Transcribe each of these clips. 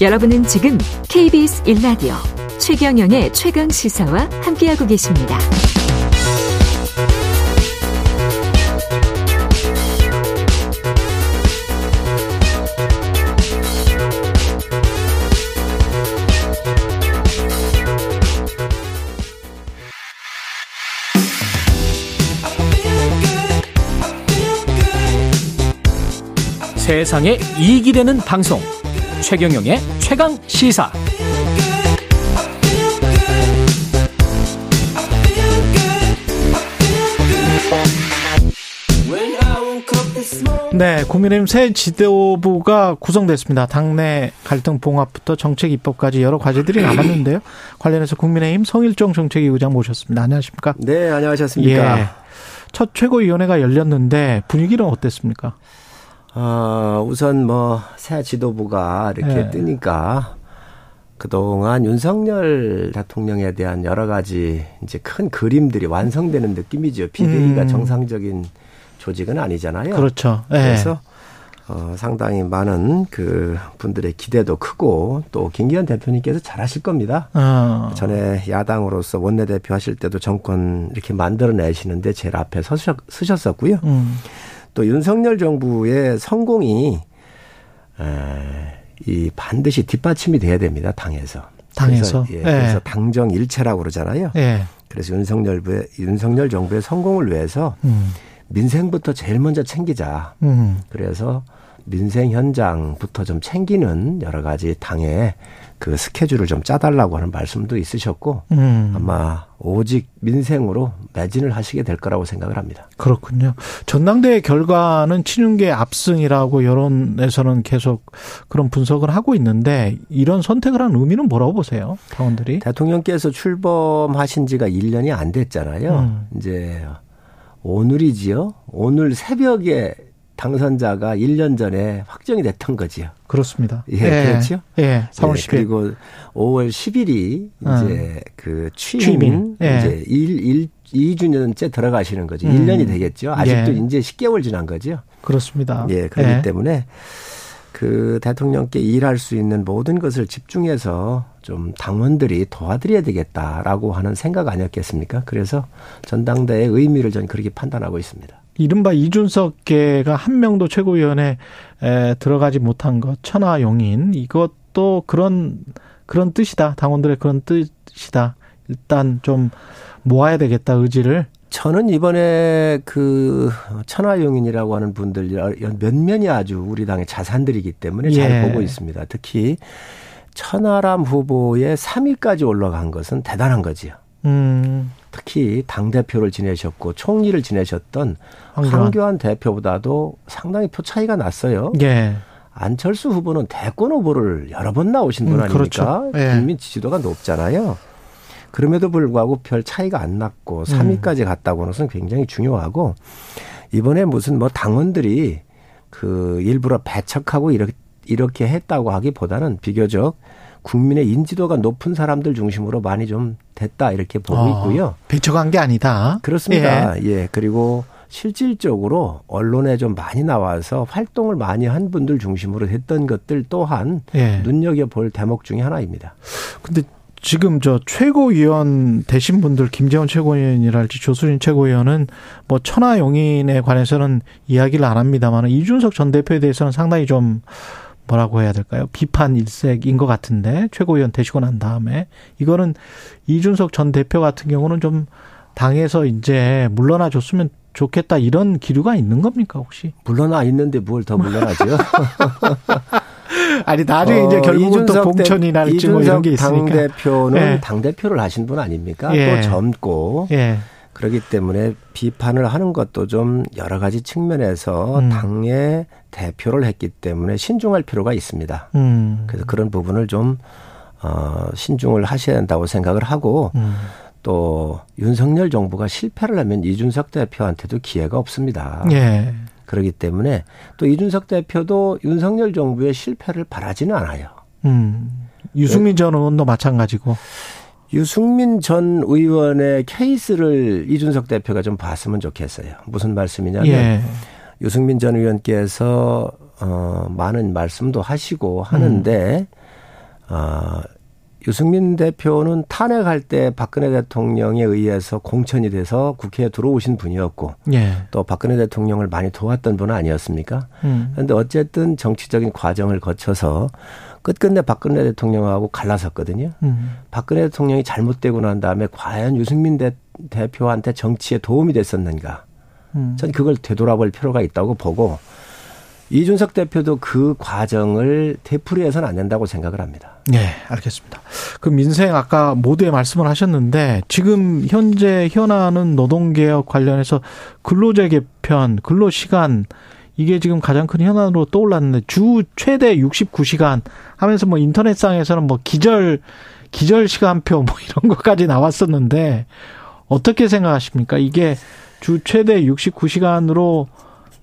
여러분은 지금 KBS 1라디오 최경영의 최강 시사와 함께하고 계십니다. 세상에 이익이 되는 방송 최경영의 최강 시사 네, 국민의힘 새 지도부가 구성됐습니다. 당내 갈등 봉합부터 정책 입법까지 여러 과제들이 남았는데요. 관련해서 국민의힘 성일종 정책위 의장 모셨습니다. 안녕하십니까? 네, 안녕하셨습니까? 예. 첫 최고위원회가 열렸는데 분위기는 어땠습니까? 어, 우선 뭐 새 지도부가 이렇게 네. 뜨니까 그동안 윤석열 대통령에 대한 여러 가지 이제 큰 그림들이 완성되는 느낌이죠. 비대위가 음. 정상적인 조직은 아니잖아요. 그렇죠. 네. 그래서 어, 상당히 많은 그 분들의 기대도 크고 또 김기현 대표님께서 잘하실 겁니다. 어. 전에 야당으로서 원내대표 하실 때도 정권 이렇게 만들어내시는데 제일 앞에 서셨, 서셨었고요. 음. 또 윤석열 정부의 성공이 에, 이 반드시 뒷받침이 돼야 됩니다. 당에서. 당에서. 그래서, 예, 예. 그래서 당정 일체라고 그러잖아요. 예. 그래서 윤석열 부의 윤석열 정부의 성공을 위해서 음. 민생부터 제일 먼저 챙기자. 음. 그래서 민생 현장부터 좀 챙기는 여러 가지 당의 그 스케줄을 좀 짜달라고 하는 말씀도 있으셨고 음. 아마 오직 민생으로 매진을 하시게 될 거라고 생각을 합니다. 그렇군요. 전당대회 결과는 친윤계 압승이라고 여론에서는 계속 그런 분석을 하고 있는데 이런 선택을 한 의미는 뭐라고 보세요? 당원들이? 대통령께서 출범하신 지가 1년이 안 됐잖아요. 음. 이제 오늘이지요. 오늘 새벽에 당선자가 1년 전에 확정이 됐던 거지요. 그렇습니다. 예, 예. 그렇죠. 예, 4월 10일. 예, 그리고 5월 10일이 이제 어. 그 취임, 취임. 예. 이제 1, 1, 2주년째 들어가시는 거죠. 음. 1년이 되겠죠. 아직도 예. 이제 10개월 지난 거죠. 그렇습니다. 예, 그렇기 예. 때문에 그 대통령께 일할 수 있는 모든 것을 집중해서 좀 당원들이 도와드려야 되겠다라고 하는 생각 아니었겠습니까? 그래서 전당대의 의미를 전 그렇게 판단하고 있습니다. 이른바 이준석계가 한 명도 최고위원회에 들어가지 못한 것, 천하용인 이것도 그런 그런 뜻이다. 당원들의 그런 뜻이다. 일단 좀 모아야 되겠다 의지를. 저는 이번에 그 천하용인이라고 하는 분들 몇면이 아주 우리 당의 자산들이기 때문에 잘 예. 보고 있습니다. 특히 천하람 후보의 3위까지 올라간 것은 대단한 거지요. 음. 특히 당 대표를 지내셨고 총리를 지내셨던 황교안. 황교안 대표보다도 상당히 표 차이가 났어요. 예. 안철수 후보는 대권 후보를 여러 번 나오신 분 음, 아닙니까? 그렇죠. 예. 국민 지지도가 높잖아요. 그럼에도 불구하고 별 차이가 안 났고 3위까지 음. 갔다고 하는 것은 굉장히 중요하고 이번에 무슨 뭐 당원들이 그 일부러 배척하고 이렇게 이렇게 했다고 하기보다는 비교적 국민의 인지도가 높은 사람들 중심으로 많이 좀 됐다 이렇게 보고 어, 있고요. 배척한 게 아니다. 그렇습니다. 예. 예. 그리고 실질적으로 언론에 좀 많이 나와서 활동을 많이 한 분들 중심으로 했던 것들 또한 예. 눈여겨 볼 대목 중의 하나입니다. 근데 지금 저 최고위원 되신 분들 김재원 최고위원이랄지 조수진 최고위원은 뭐 천하용인에 관해서는 이야기를 안 합니다만 이준석 전 대표에 대해서는 상당히 좀 뭐라고 해야 될까요? 비판 일색인 것 같은데 최고위원 되시고 난 다음에 이거는 이준석 전 대표 같은 경우는 좀 당에서 이제 물러나 줬으면 좋겠다 이런 기류가 있는 겁니까 혹시? 물러나 있는데 뭘 더 물러나죠? 아니 나중에 어, 이제 결국은 또 봉천이 날지 뭐 이런 게 있으니까. 당 대표는 예. 당 대표를 하신 분 아닙니까? 예. 또 젊고 예. 그렇기 때문에 비판을 하는 것도 좀 여러 가지 측면에서 음. 당의 대표를 했기 때문에 신중할 필요가 있습니다. 음. 그래서 그런 부분을 좀 어, 신중을 하셔야 된다고 생각을 하고 음. 또 윤석열 정부가 실패를 하면 이준석 대표한테도 기회가 없습니다. 예. 그렇기 때문에 또 이준석 대표도 윤석열 정부의 실패를 바라지는 않아요. 음. 유승민 전 의원도 마찬가지고. 유승민 전 의원의 케이스를 이준석 대표가 좀 봤으면 좋겠어요. 무슨 말씀이냐면 예. 유승민 전 의원께서 어 많은 말씀도 하시고 하는데 음. 어, 유승민 대표는 탄핵할 때 박근혜 대통령에 의해서 공천이 돼서 국회에 들어오신 분이었고 예. 또 박근혜 대통령을 많이 도왔던 분은 아니었습니까? 음. 그런데 어쨌든 정치적인 과정을 거쳐서 끝끝내 박근혜 대통령하고 갈라섰거든요. 음. 박근혜 대통령이 잘못되고 난 다음에 과연 유승민 대, 대표한테 정치에 도움이 됐었는가? 음. 전 그걸 되돌아볼 필요가 있다고 보고 이준석 대표도 그 과정을 되풀이해서는 안 된다고 생각을 합니다. 네, 알겠습니다. 그 민생 아까 모두에 말씀을 하셨는데 지금 현재 현안은 노동개혁 관련해서 근로제 개편, 근로시간 이게 지금 가장 큰 현안으로 떠올랐는데 주 최대 69시간 하면서 뭐 인터넷상에서는 뭐 기절 기절 시간표 뭐 이런 것까지 나왔었는데 어떻게 생각하십니까? 이게 주 최대 69시간으로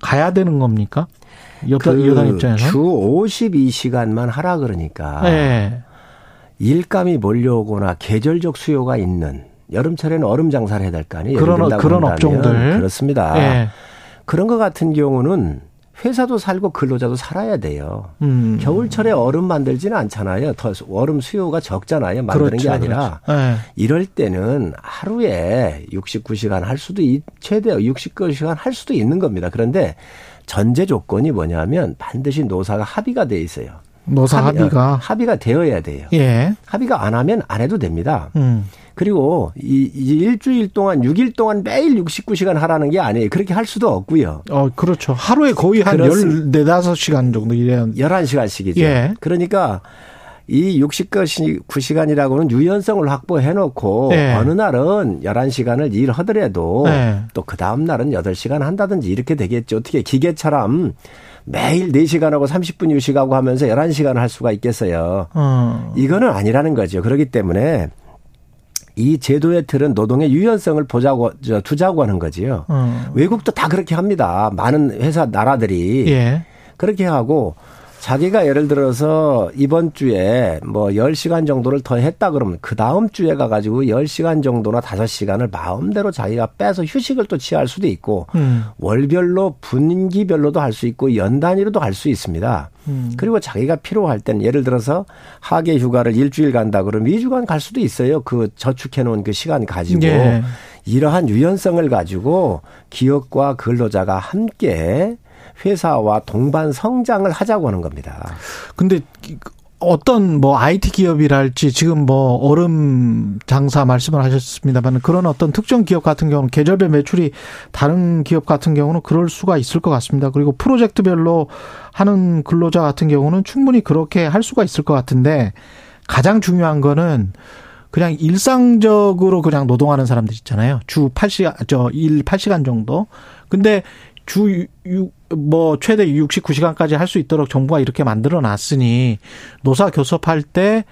가야 되는 겁니까? 여당, 그 여당 입장에서 주 52시간만 하라 그러니까 네. 일감이 몰려오거나 계절적 수요가 있는 여름철에는 얼음 장사를 해야 될 거 아니에요. 그런 그런 업종들 그렇습니다. 네. 그런 것 같은 경우는 회사도 살고 근로자도 살아야 돼요. 음. 겨울철에 얼음 만들지는 않잖아요. 더 얼음 수요가 적잖아요. 만드는 그렇죠, 게 아니라. 그렇죠. 네. 이럴 때는 하루에 69시간 할 수도 최대 69시간 할 수도 있는 겁니다. 그런데 전제 조건이 뭐냐면 반드시 노사가 합의가 돼 있어요. 노사 합의, 가 합의가 되어야 돼요. 예. 합의가 안 하면 안 해도 됩니다. 음. 그리고 이, 이 일주일 동안 6일 동안 매일 69시간 하라는 게 아니에요. 그렇게 할 수도 없고요. 어, 그렇죠. 하루에 거의 한 14, 5시간 정도 일해야 11시간씩이죠. 예. 그러니까 이 69시간이라고는 유연성을 확보해 놓고 네. 어느 날은 11시간을 일하더라도 네. 또그 다음 날은 8시간 한다든지 이렇게 되겠죠. 어떻게 기계처럼 매일 4시간하고 30분 휴식하고 하면서 11시간 할 수가 있겠어요. 어. 이거는 아니라는 거죠. 그렇기 때문에 이 제도의 틀은 노동의 유연성을 보자고 저, 두자고 하는 거지요. 어. 외국도 다 그렇게 합니다. 많은 회사 나라들이 예. 그렇게 하고 자기가 예를 들어서 이번 주에 뭐 10시간 정도를 더 했다 그러면 그 다음 주에 가가지고 10시간 정도나 5시간을 마음대로 자기가 빼서 휴식을 또 취할 수도 있고 음. 월별로 분기별로도 할 수 있고 연 단위로도 할 수 있습니다. 음. 그리고 자기가 필요할 때는 예를 들어서 하계 휴가를 일주일 간다 그러면 2주간 갈 수도 있어요. 그 저축해 놓은 그 시간 가지고 예. 이러한 유연성을 가지고 기업과 근로자가 함께 회사와 동반 성장을 하자고 하는 겁니다. 근데 어떤 뭐 IT 기업이랄지 지금 뭐 얼음 장사 말씀을 하셨습니다만 그런 어떤 특정 기업 같은 경우는 계절별 매출이 다른 기업 같은 경우는 그럴 수가 있을 것 같습니다. 그리고 프로젝트별로 하는 근로자 같은 경우는 충분히 그렇게 할 수가 있을 것 같은데 가장 중요한 거는 그냥 일상적으로 그냥 노동하는 사람들 있잖아요. 주 8시간, 저, 일 8시간 정도. 근데 주 뭐 최대 69시간까지 할 수 있도록 정부가 이렇게 만들어 놨으니 노사 교섭할 때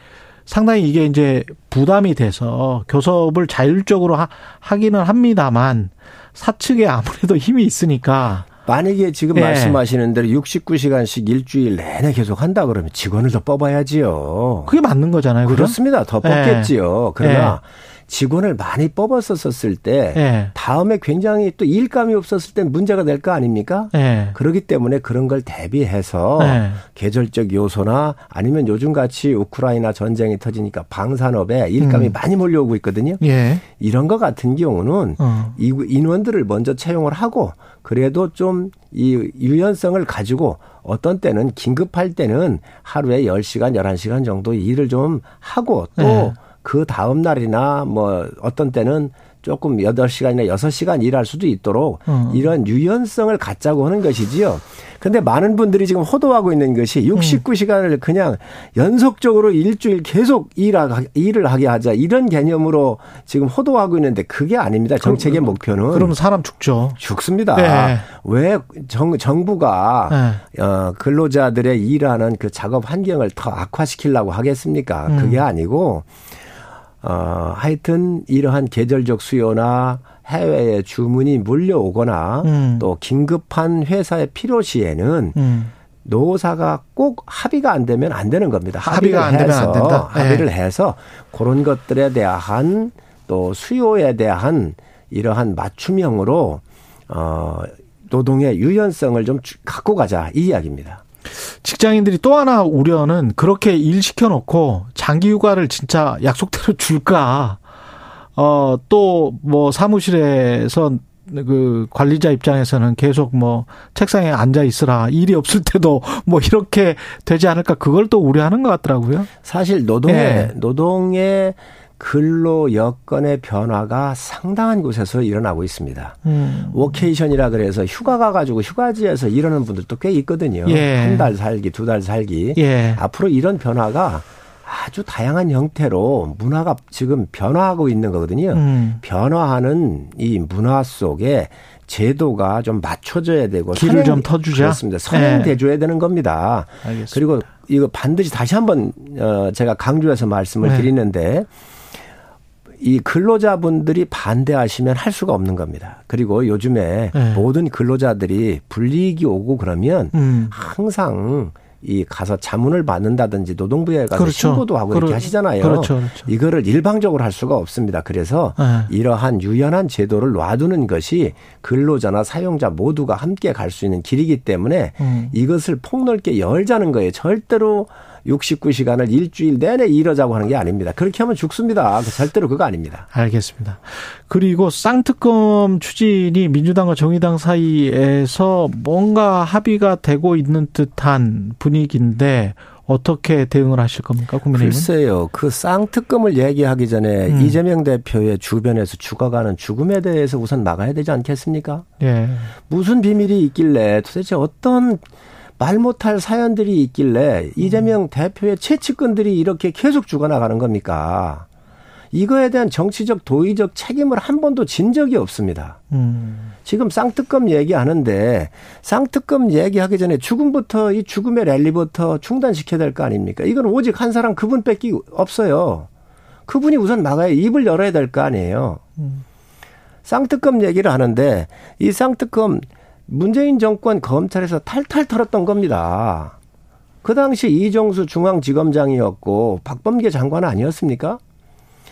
상당히 이게 이제 부담이 돼서 교섭을 자율적으로 하, 하기는 합니다만 사측에 아무래도 힘이 있으니까 만약에 지금 예. 말씀하시는 대로 69시간씩 일주일 내내 계속 한다 그러면 직원을 더 뽑아야지요. 그게 맞는 거잖아요. 그렇습니다. 더 뽑겠지요. 예. 그러나 예. 직원을 많이 뽑았었을 때 네. 다음에 굉장히 또 일감이 없었을 때 문제가 될 거 아닙니까? 네. 그렇기 때문에 그런 걸 대비해서 네. 계절적 요소나 아니면 요즘 같이 우크라이나 전쟁이 터지니까 방산업에 일감이 음. 많이 몰려오고 있거든요. 예. 이런 것 같은 경우는 어. 이 인원들을 먼저 채용을 하고 그래도 좀 이 유연성을 가지고 어떤 때는 긴급할 때는 하루에 10시간, 11시간 정도 일을 좀 하고 또 그 다음 날이나 뭐 어떤 때는 조금 8시간이나 6시간 일할 수도 있도록 어. 이런 유연성을 갖자고 하는 것이지요. 근데 많은 분들이 지금 호도하고 있는 것이 69시간을 음. 그냥 연속적으로 일주일 계속 일을 하게 하자 이런 개념으로 지금 호도하고 있는데 그게 아닙니다. 정책의 그럼, 목표는. 그러면 사람 죽죠. 죽습니다. 네. 왜 정, 정부가 네. 어, 근로자들의 일하는 그 작업 환경을 더 악화시키려고 하겠습니까? 음. 그게 아니고 어, 하여튼 이러한 계절적 수요나 해외에 주문이 몰려오거나 음. 또 긴급한 회사의 필요 시에는 음. 노사가 꼭 합의가 안 되면 안 되는 겁니다. 합의가 안 되면 안 된다. 합의를 네. 해서 그런 것들에 대한 또 수요에 대한 이러한 맞춤형으로 어 노동의 유연성을 좀 갖고 가자 이 이야기입니다. 직장인들이 또 하나 우려는 그렇게 일 시켜놓고 장기 휴가를 진짜 약속대로 줄까? 어, 또 뭐 사무실에서 그 관리자 입장에서는 계속 뭐 책상에 앉아 있으라 일이 없을 때도 뭐 이렇게 되지 않을까 그걸 또 우려하는 것 같더라고요. 사실 노동의 네. 노동의 근로 여건의 변화가 상당한 곳에서 일어나고 있습니다. 음. 워케이션이라 그래서 휴가 가가지고 휴가지에서 일하는 분들도 꽤 있거든요. 예. 한달 살기, 두 달 살기. 예. 앞으로 이런 변화가 아주 다양한 형태로 문화가 지금 변화하고 있는 거거든요. 음. 변화하는 이 문화 속에 제도가 좀 맞춰져야 되고 길을 선행, 좀 터주자. 그렇습니다. 선행돼줘야 네. 되는 겁니다. 알겠습니다. 그리고 이거 반드시 다시 한번 어 제가 강조해서 말씀을 네. 드리는데 이 근로자분들이 반대하시면 할 수가 없는 겁니다. 그리고 요즘에 네. 모든 근로자들이 불이익이 오고 그러면 음. 항상 이 가서 자문을 받는다든지 노동부에 가서 그렇죠. 신고도 하고 그렇, 이렇게 하시잖아요. 그렇죠. 그렇죠. 이거를 일방적으로 할 수가 없습니다. 그래서 네. 이러한 유연한 제도를 놔두는 것이 근로자나 사용자 모두가 함께 갈 수 있는 길이기 때문에 음. 이것을 폭넓게 열자는 거예요. 절대로 69시간을 일주일 내내 일하자고 하는 게 아닙니다. 그렇게 하면 죽습니다. 그 절대로 그거 아닙니다. 알겠습니다. 그리고 쌍특검 추진이 민주당과 정의당 사이에서 뭔가 합의가 되고 있는 듯한 분위기인데 어떻게 대응을 하실 겁니까, 국민의힘은? 글쎄요. 그 쌍특검을 얘기하기 전에 음. 이재명 대표의 주변에서 죽어가는 죽음에 대해서 우선 막아야 되지 않겠습니까? 예. 무슨 비밀이 있길래 도대체 어떤 말 못할 사연들이 있길래 이재명 대표의 최측근들이 이렇게 계속 죽어나가는 겁니까? 이거에 대한 정치적 도의적 책임을 한 번도 진 적이 없습니다. 음. 지금 쌍특검 얘기하는데 쌍특검 얘기하기 전에 죽음부터 이 죽음의 랠리부터 중단시켜야 될 거 아닙니까? 이건 오직 한 사람 그분밖에 없어요. 그분이 우선 막아야 입을 열어야 될 거 아니에요. 음. 쌍특검 얘기를 하는데 이 쌍특검 문재인 정권 검찰에서 탈탈 털었던 겁니다. 그 당시 이정수 중앙지검장이었고 박범계 장관 아니었습니까?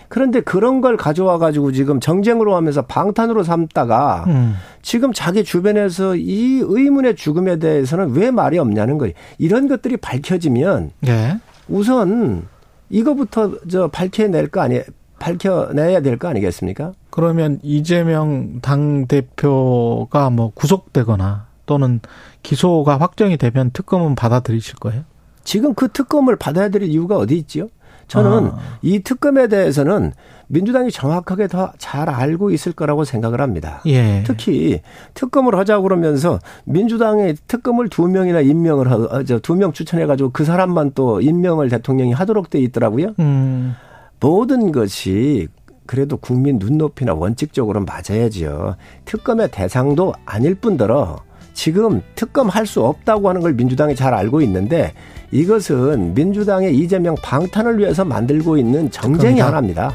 그런데 그런 걸 가져와 가지고 지금 정쟁으로 하면서 방탄으로 삼다가 음. 지금 자기 주변에서 이 의문의 죽음에 대해서는 왜 말이 없냐는 거예요. 이런 것들이 밝혀지면 네. 우선 이거부터 저 밝혀낼 거 아니에요. 밝혀내야 될 거 아니겠습니까? 그러면 이재명 당 대표가 뭐 구속되거나 또는 기소가 확정이 되면 특검은 받아들이실 거예요? 지금 그 특검을 받아들일 이유가 어디 있지요? 저는 아. 이 특검에 대해서는 민주당이 정확하게 더 잘 알고 있을 거라고 생각을 합니다. 예. 특히 특검을 하자고 그러면서 민주당의 특검을 두 명이나 임명을 하, 두명 추천해 가지고 그 사람만 또 임명을 대통령이 하도록 돼 있더라고요. 음. 모든 것이 그래도 국민 눈높이나 원칙적으로 맞아야지요. 특검의 대상도 아닐 뿐더러 지금 특검 할 수 없다고 하는 걸 민주당이 잘 알고 있는데 이것은 민주당의 이재명 방탄을 위해서 만들고 있는 정쟁이 특검이다. 하나입니다.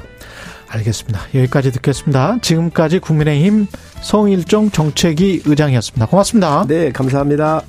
알겠습니다. 여기까지 듣겠습니다. 지금까지 국민의힘 성일종 정책위 의장이었습니다. 고맙습니다. 네, 감사합니다.